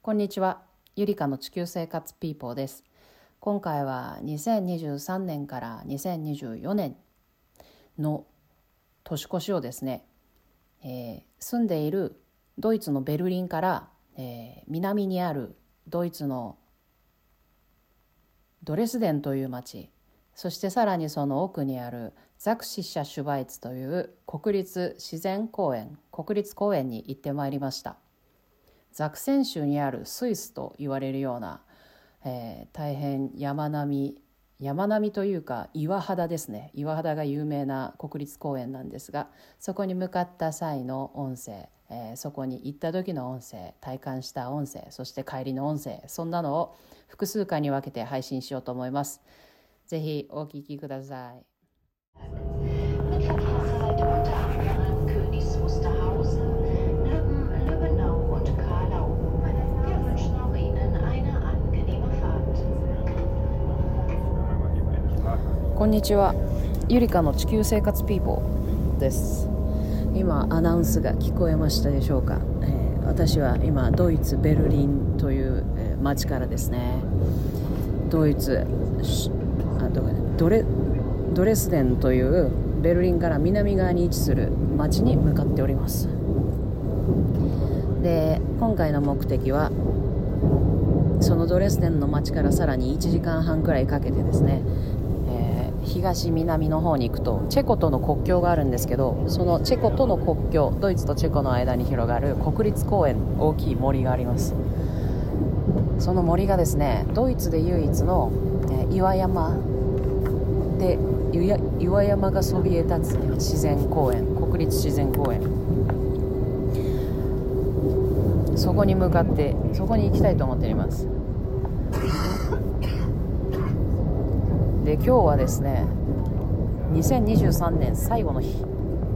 こんにちは。ゆりかの地球生活ピーポーです。今回は2023年から2024年の年越しをですね、えー住んでいるドイツのベルリンから、えー南にあるドイツのドレスデンという町そしてさらにその奥にあるザクシッシャ・シュバイツという国立自然公園国立公園に行ってまいりましたザクセン州にあるスイスと言われるような、えー大変山並み山並みというか岩肌ですね。岩肌が有名な国立公園なんですがそこに向かった際の音声、えーそこに行った時の音声体感した音声そして帰りの音声そんなのを複数回に分けて配信しようと思います。ぜひお聞きください。こんにちは。ゆりかの地球生活ピーポーです。今アナウンスが聞こえましたでしょうか、えー私は今ドイツベルリンという、えー街からですね。ドイツあどドレドレスデンというベルリンから南側に位置する町に向かっております。で今回の目的はそのドレスデンの町からさらに1時間半くらいかけてですね、東南の方に行くとチェコとの国境があるんですけどそのチェコとの国境ドイツとチェコの間に広がる国立公園大きい森があります。その森がですねドイツで唯一の、え岩山で岩山がそびえ立つ自然公園国立自然公園。そこに向かってそこに行きたいと思っております。で今日はですね2023年最後の日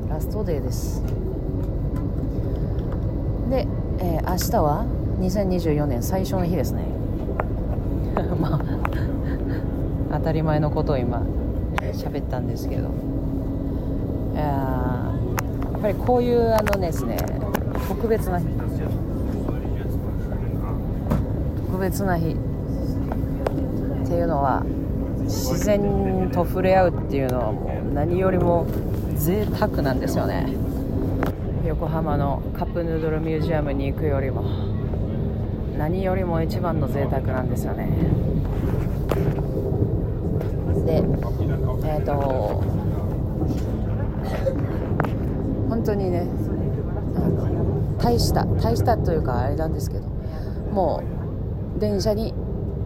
ラストデーです。で、えー明日は2024年最初の日ですね。まあ当たり前のことを今喋ったんですけど。いややっぱりこういうあのですね特別な日。特別な日っていうのは自然と触れ合うっていうのはもう何よりも贅沢なんですよね。横浜のカップヌードルミュージアムに行くよりも何よりも一番の贅沢なんですよね。でえっ、と本当にね大した大したというかあれなんですけどもう電車に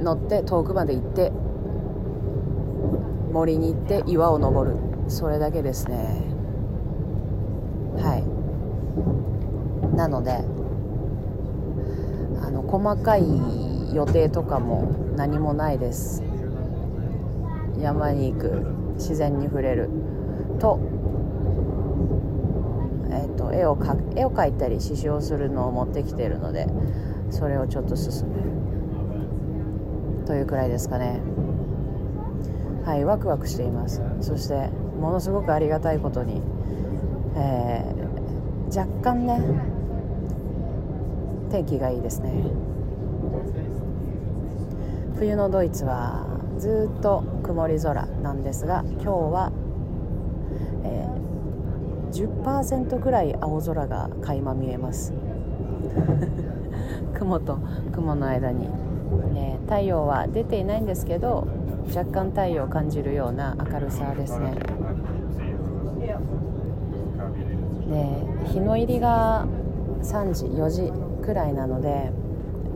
乗って遠くまで行って森に行って岩を登る。それだけですね。はい。なのであの細かい予定とかも何もないです。山に行く。自然に触れる。と,、えー、と絵をか絵を描いたり刺繍をするのを持ってきているのでそれをちょっと進める。というくらいですかね。はいワクワクしています。そしてものすごくありがたいことに、えー若干ね天気がいいですね。冬のドイツはずっと曇り空なんですが今日は、えー10%くらい青空が垣間見えます。雲と雲の間に、ね、太陽は出ていないんですけど若干太陽を感じるような明るさですね。で日の入りが3時4時くらいなので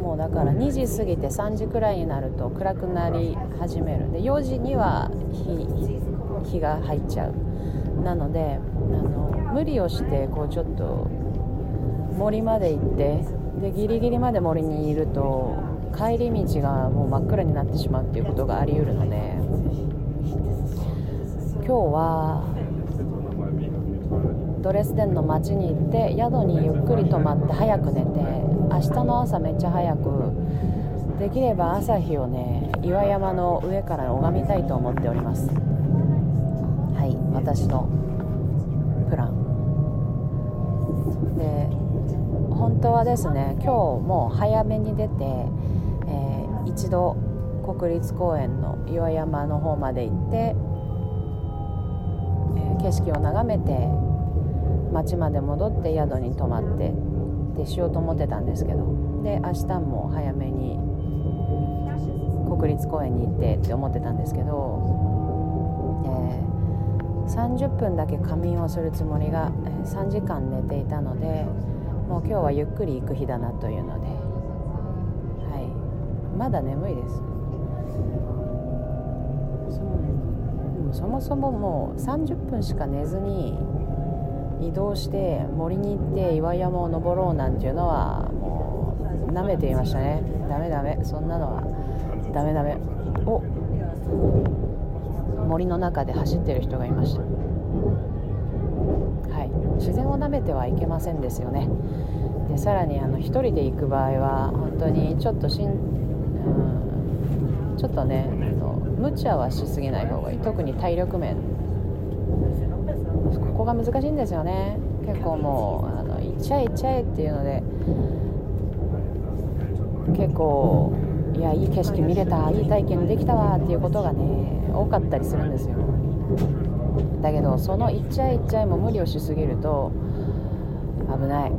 もうだから2時過ぎて3時くらいになると暗くなり始める。で4時には日日が入っちゃう。なのであの無理をしてこうちょっと森まで行ってでギリギリまで森にいると帰り道がもう真っ暗になってしまうっていうことがあり得るので今日はドレスデンの街に行って宿にゆっくり泊まって早く寝て明日の朝めっちゃ早くできれば朝日をね岩山の上から拝みたいと思っております。はい私のプラン。当はですね今日もう早めに出て、えー、一度国立公園の岩山の方まで行って、えー、景色を眺めて町まで戻って宿に泊まってってしようと思ってたんですけどで明日も早めに国立公園に行ってって思ってたんですけど、えー、30分だけ仮眠をするつもりが、3時間寝ていたのでもう今日はゆっくり行く日だなというので、はい、まだ眠いです。そもそももう30分しか寝ずに移動して森に行って岩山を登ろうなんていうのはもう舐めていましたね。ダメダメ。そんなのはダメダメ。お。森の中で走ってる人がいました。自然を舐めてはいけませんですよね。でさらにあの1人で行く場合は本当にちょっとしん、うん、ちょっとねあの無茶はしすぎない方がいい。特に体力面。ここが難しいんですよね。結構もうあの行っちゃえ行っちゃえっていうので結構いやいい景色見れたいい体験できたわっていうことがね多かったりするんですよ。だけどその行っちゃえ行っちゃえも無理をしすぎると危ない。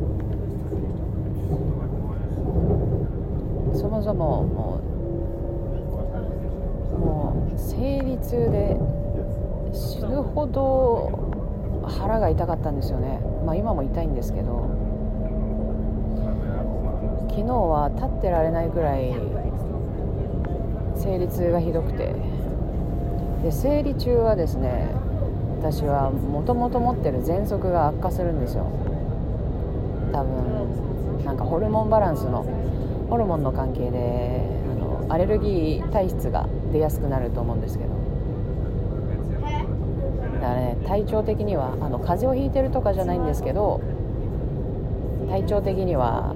そもそももうもう生理痛で死ぬほど腹が痛かったんですよね、まあ、今も痛いんですけど昨日は立ってられないぐらい生理痛がひどくて。で生理中はですね私はもともと持ってる喘息が悪化するんですよ。多分なんかホルモンバランスのホルモンの関係であのアレルギー体質が出やすくなると思うんですけど。だからね体調的にはあの風邪をひいてるとかじゃないんですけど体調的には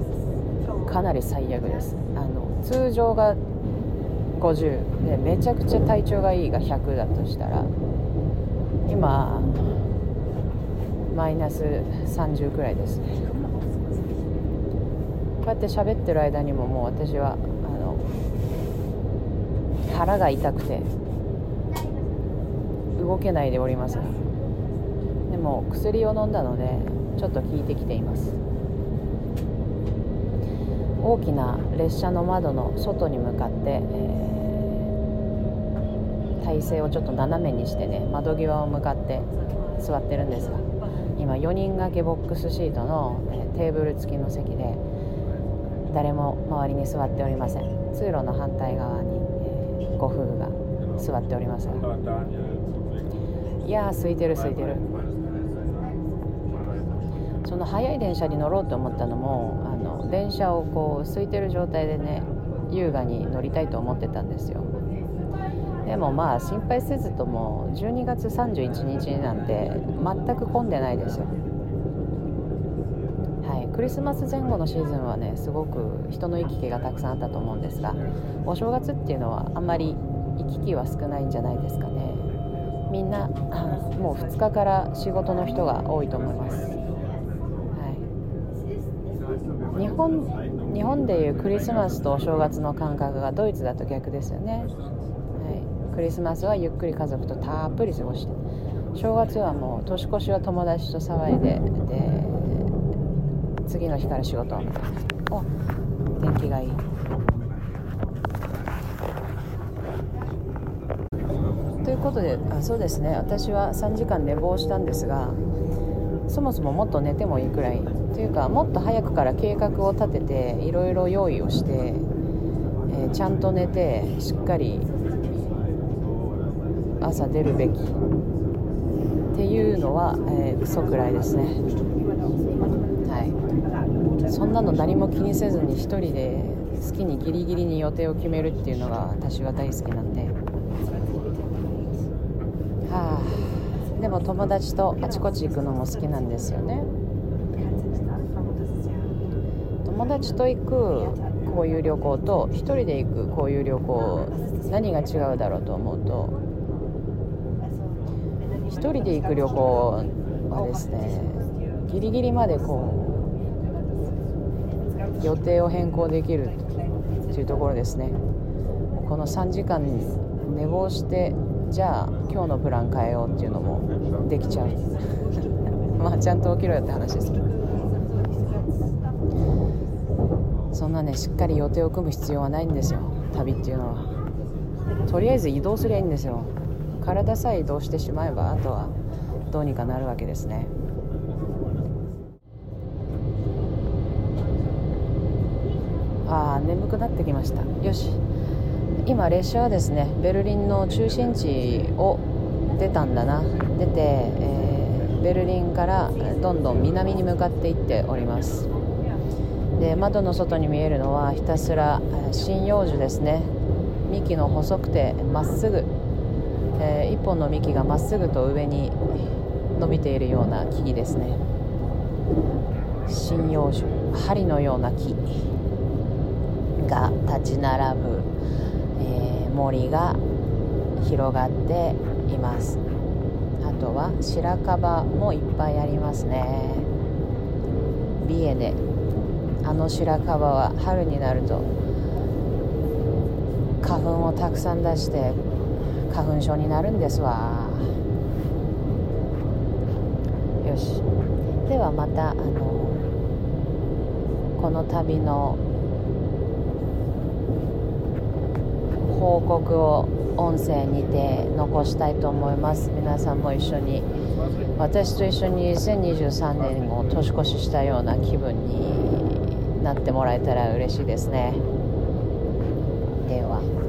かなり最悪です。あの通常が50でめちゃくちゃ体調がいいが100だとしたら今マイナス30くらいです。ねこうやって喋ってる間にももう私はあの腹が痛くて動けないでおります。でも薬を飲んだのでちょっと効いてきています。大きな列車の窓の外に向かって、えー、体勢をちょっと斜めにしてね窓際を向かって座ってるんですが今4人掛けボックスシートの、え、テーブル付きの席で誰も周りに座っておりません。通路の反対側に、え、ご夫婦が座っておりますが。いやー空いてる空いてる。その早い電車に乗ろうと思ったのもあの電車をこう空いてる状態でね優雅に乗りたいと思ってたんですよ。でもまあ心配せずとも12月31日なんて全く混んでないですよ。クリスマス前後のシーズンはねすごく人の行き来がたくさんあったと思うんですがお正月っていうのはあんまり行き来は少ないんじゃないですかね。みんな もう2日から仕事の人が多いと思います、はい、日本日本でいうクリスマスとお正月の感覚がドイツだと逆ですよね、クリスマスはゆっくり家族とたっぷり過ごして。正月はもう年越しは友達と騒いでで次の日から仕事。みたいなお天気がいい。ということであそうですね。私は3時間寝坊したんですがそもそももっと寝てもいいくらい。というかもっと早くから計画を立てていろいろ用意をして、えー、ちゃんと寝てしっかり朝出るべき。っていうのは、えー、クソくらいですね。はい。そんなの何も気にせずに1人で好きにギリギリに予定を決めるっていうのが私は大好きなんで。はあ、でも友達とあちこち行くのも好きなんですよね。友達と行くこういう旅行と1人で行くこういう旅行何が違うだろうと思うと人で行く旅行はですねギリギリまでこう予定を変更できるというところですね。この3時間寝坊してじゃあ今日のプラン変えようっていうのもできちゃう。まあちゃんと起きろよって話ですけど。そんなねしっかり予定を組む必要はないんですよ。旅っていうのは。とりあえず移動すりゃいいんですよ。体さえ移動してしまえばあとはどうにかなるわけですね。ああ眠くなってきました。よし。今列車はですねベルリンの中心地を出たんだな。出て、えー、ベルリンからどんどん南に向かっていっております。で窓の外に見えるのはひたすら針葉樹ですね。幹の細くてまっすぐ、えー、一本の幹がまっすぐと上に伸びているような木々ですね。針葉樹針のような木が立ち並ぶ、えー、森が広がっています。あとは白樺もいっぱいありますね。ビエネ。あの白樺は春になると花粉をたくさん出して花粉症になるんですわ。よし。ではまたあのこの旅の報告を音声にて残したいと思います。皆さんも一緒に私と一緒に2023年を年越ししたような気分になってもらえたら嬉しいですね。では。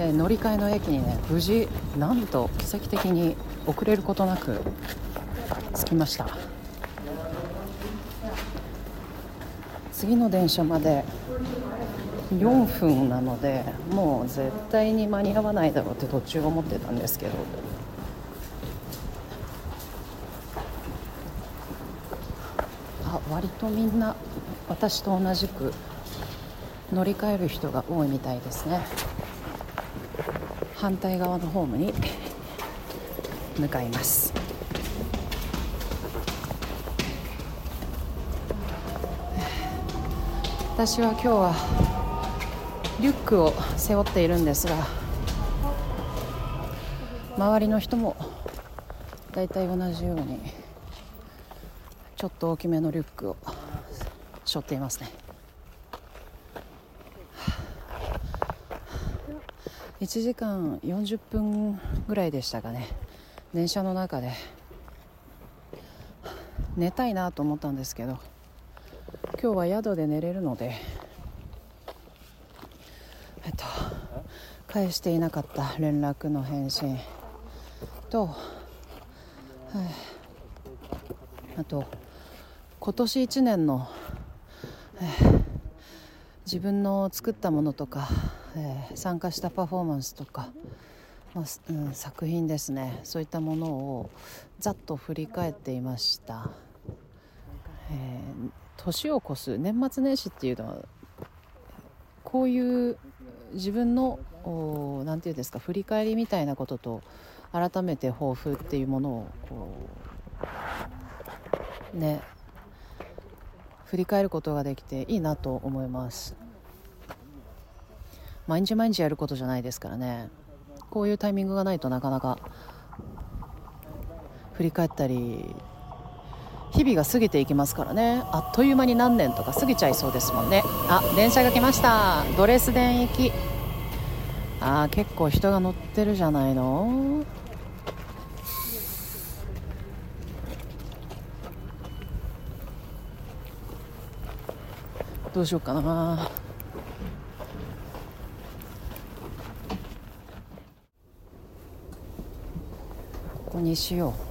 えー乗り換えの駅にね無事なんと奇跡的に遅れることなく着きました。次の電車まで4分なのでもう絶対に間に合わないだろうって途中思ってたんですけど。あ割とみんな私と同じく乗り換える人が多いみたいですね。反対側のホームに向かいます。私は今日はリュックを背負っているんですが周りの人も大体同じようにちょっと大きめのリュックを背負っていますね。1時間40分ぐらいでしたかね。電車の中で。寝たいなと思ったんですけど今日は宿で寝れるのでえっと返していなかった連絡の返信。と、はい、あと今年1年の、えー自分の作ったものとか、えー参加したパフォーマンスとか、まあうん、作品ですね。そういったものをざっと振り返っていました、えー年を越す年末年始っていうのはこういう自分のおなんていうんですか振り返りみたいなことと改めて抱負っていうものをこうね振り返ることができていいなと思います。毎日毎日やることじゃないですからね。こういうタイミングがないとなかなか振り返ったり日々が過ぎていきますからね。あっという間に何年とか過ぎちゃいそうですもんね。あ電車が来ました。ドレスデン行きあー結構人が乗ってるじゃないの。どうしようかな。ここにしよう。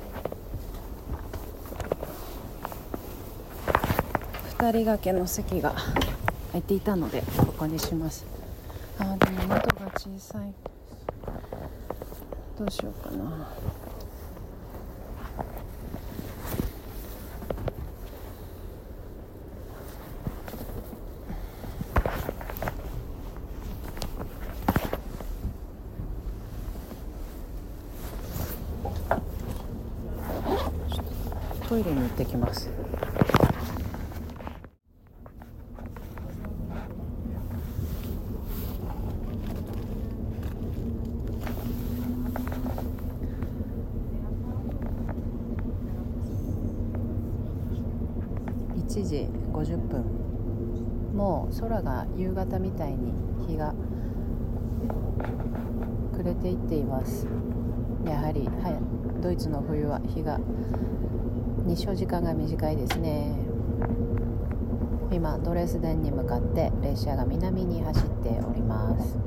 2人掛けの席が空いていたのでここにします。あーでも窓が小さい。どうしようかな。トイレに行ってきます1時50分もう空が夕方みたいに日が暮れていっています。やはり、はい、ドイツの冬は日が日照時間が短いですね。今ドレスデンに向かって列車が南に走っております。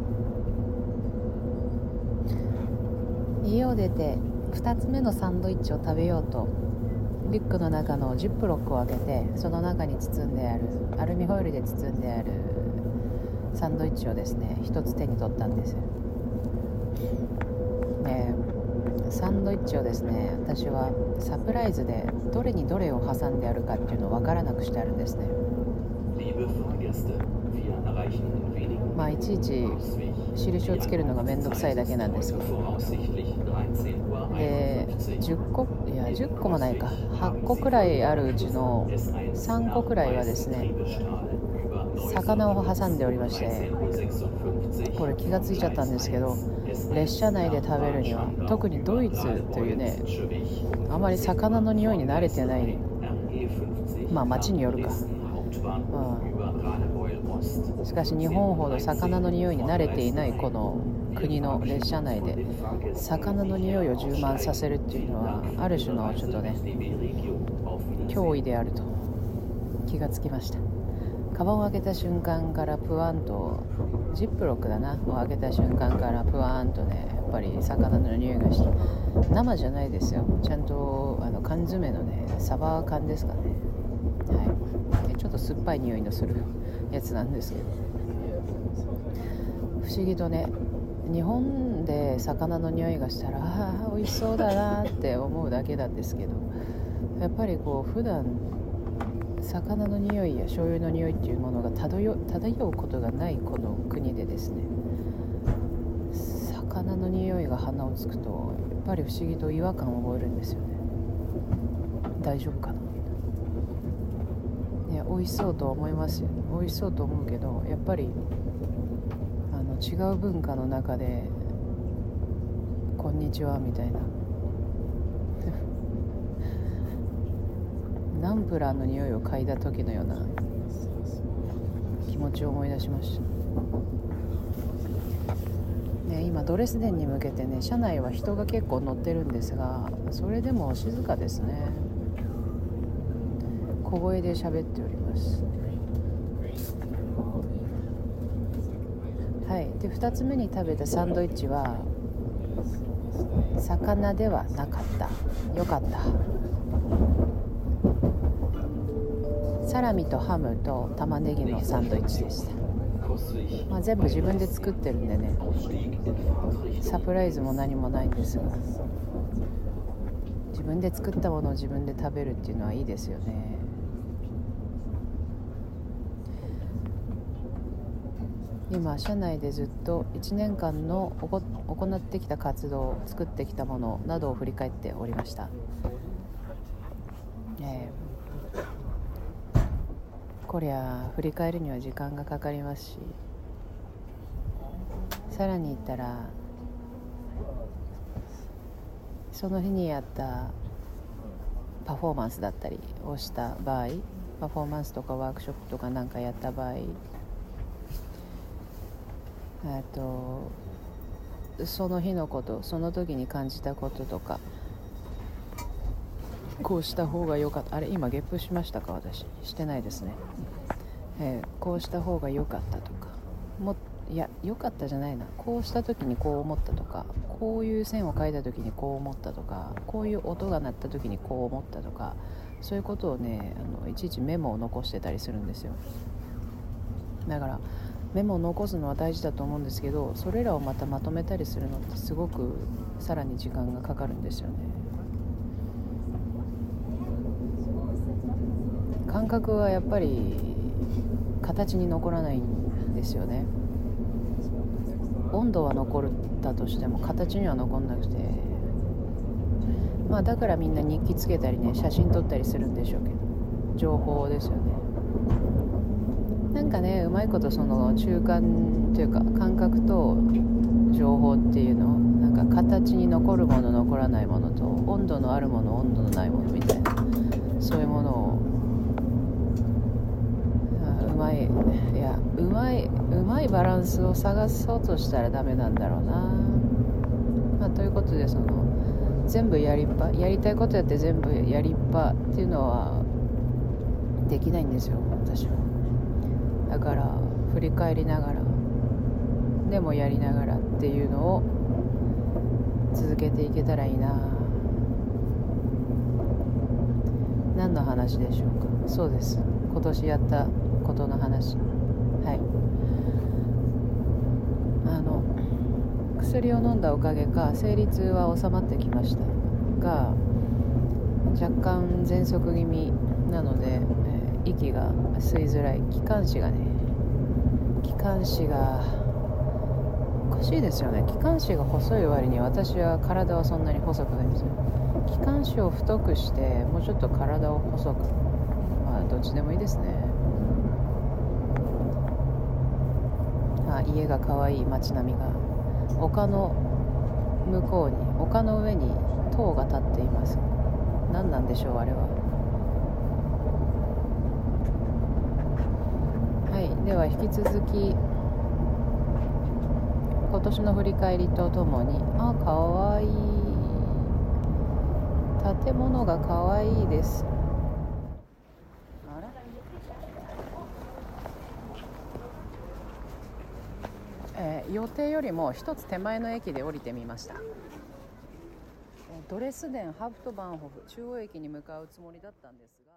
家を出て2つ目のサンドイッチを食べようとリュックの中のジップロックを開けてその中に包んであるアルミホイルで包んであるサンドイッチをですね一つ手に取ったんです。ねサンドイッチをですね私はサプライズでどれにどれを挟んであるかっていうのを分からなくしてあるんですね。まあいちいち印をつけるのが面倒くさいだけなんですけど voraussichtlich 13 Uhr で51 10個いや10個もないか。8個くらいあるうちの3個くらいはですね魚を挟んでおりましてこれ気がついちゃったんですけど列車内で食べるには特にドイツというねあまり魚の匂いに慣れてないまあ町によるか、うん、しかし日本ほど魚の匂いに慣れていないこの国の列車内で魚の匂いを充満させるっていうのはある種のちょっとね脅威であると気がつきました。カバンを開けた瞬間からプワンとジップロックだな。を開けた瞬間からプワンとねやっぱり魚の匂いがして生じゃないですよ。ちゃんとあの缶詰のねサバ缶ですかね。はい。ちょっと酸っぱい匂いのする やつなんですけど。不思議とね日本で魚の匂いがしたらああ美味しそうだなって思うだけなんですけど。やっぱりこう普段魚の匂いや醤油の匂いっていうものが漂漂うことがないこの国でですね。魚の匂いが鼻をつくとやっぱり不思議と違和感を覚えるんですよね。大丈夫かな？いや美味しそうと思いますよ。美味しそうと思うけどやっぱりあの違う文化の中で「こんにちは」みたいな。ナンプラーの匂いを嗅いだ時のような気持ちを思い出しました、ね、今ドレスデンに向けてね車内は人が結構乗ってるんですがそれでも静かですね。小声で喋っております。はい。で2つ目に食べたサンドイッチは魚ではなかった。よかった。サラミとハムと玉ねぎのサンドイッチでした、まあ、全部自分で作ってるんでね。サプライズも何もないんですが。自分で作ったものを自分で食べるっていうのはいいですよね。今社内でずっと1年間の行ってきた活動作ってきたものなどを振り返っておりました、えー、こりゃ振り返るには時間がかかりますしさらに言ったらその日にやったパフォーマンスだったりをした場合パフォーマンスとかワークショップとかなんかやった場合とその日のことその時に感じたこととかこうした方が良かった。あれ今ゲップしましたか？私してないですね、えー、こうした方が良かったとか。もいや良かったじゃないな。こうした時にこう思ったとか。こういう線を描いた時にこう思ったとか。こういう音が鳴った時にこう思ったとか。そういうことをねあのいちいちメモを残してたりするんですよ。だからメモを残すのは大事だと思うんですけどそれらをまたまとめたりするのってすごくさらに時間がかかるんですよね。感覚はやっぱり形に残らないんですよね。温度は残ったとしても形には残んなくて。まあだからみんな日記つけたりね写真撮ったりするんでしょうけど。情報ですよね。なんかねうまいことその中間というか感覚と情報っていうのなんか形に残るもの残らないものと温度のあるもの温度のないものみたいなそういうものをまいいやうまいうまいバランスを探そうとしたらダメなんだろうな、まあ、ということでその全部やりっぱやりたいことやって全部やりっぱっていうのはできないんですよ私は。だから振り返りながらでもやりながらっていうのを続けていけたらいいな。何の話でしょうか。そうです。今年やったことの話。はい。あの薬を飲んだおかげか生理痛は収まってきました。が若干喘息気味なので、えー息が吸いづらい。気管支がね気管支がおかしいですよね。気管支が細い割に私は体はそんなに細くないんですよ。気管支を太くしてもうちょっと体を細く。まあどっちでもいいですね。家が可愛い街並みが丘の向こうに丘の上に塔が立っています。何なんでしょうあれは。はいでは引き続き今年の振り返りとともにあかわい。い建物がかわいいですあらえー予定よりも一つ手前の駅で降りてみました。ドレスデンハフトバンホフ中央駅に向かうつもりだったんですが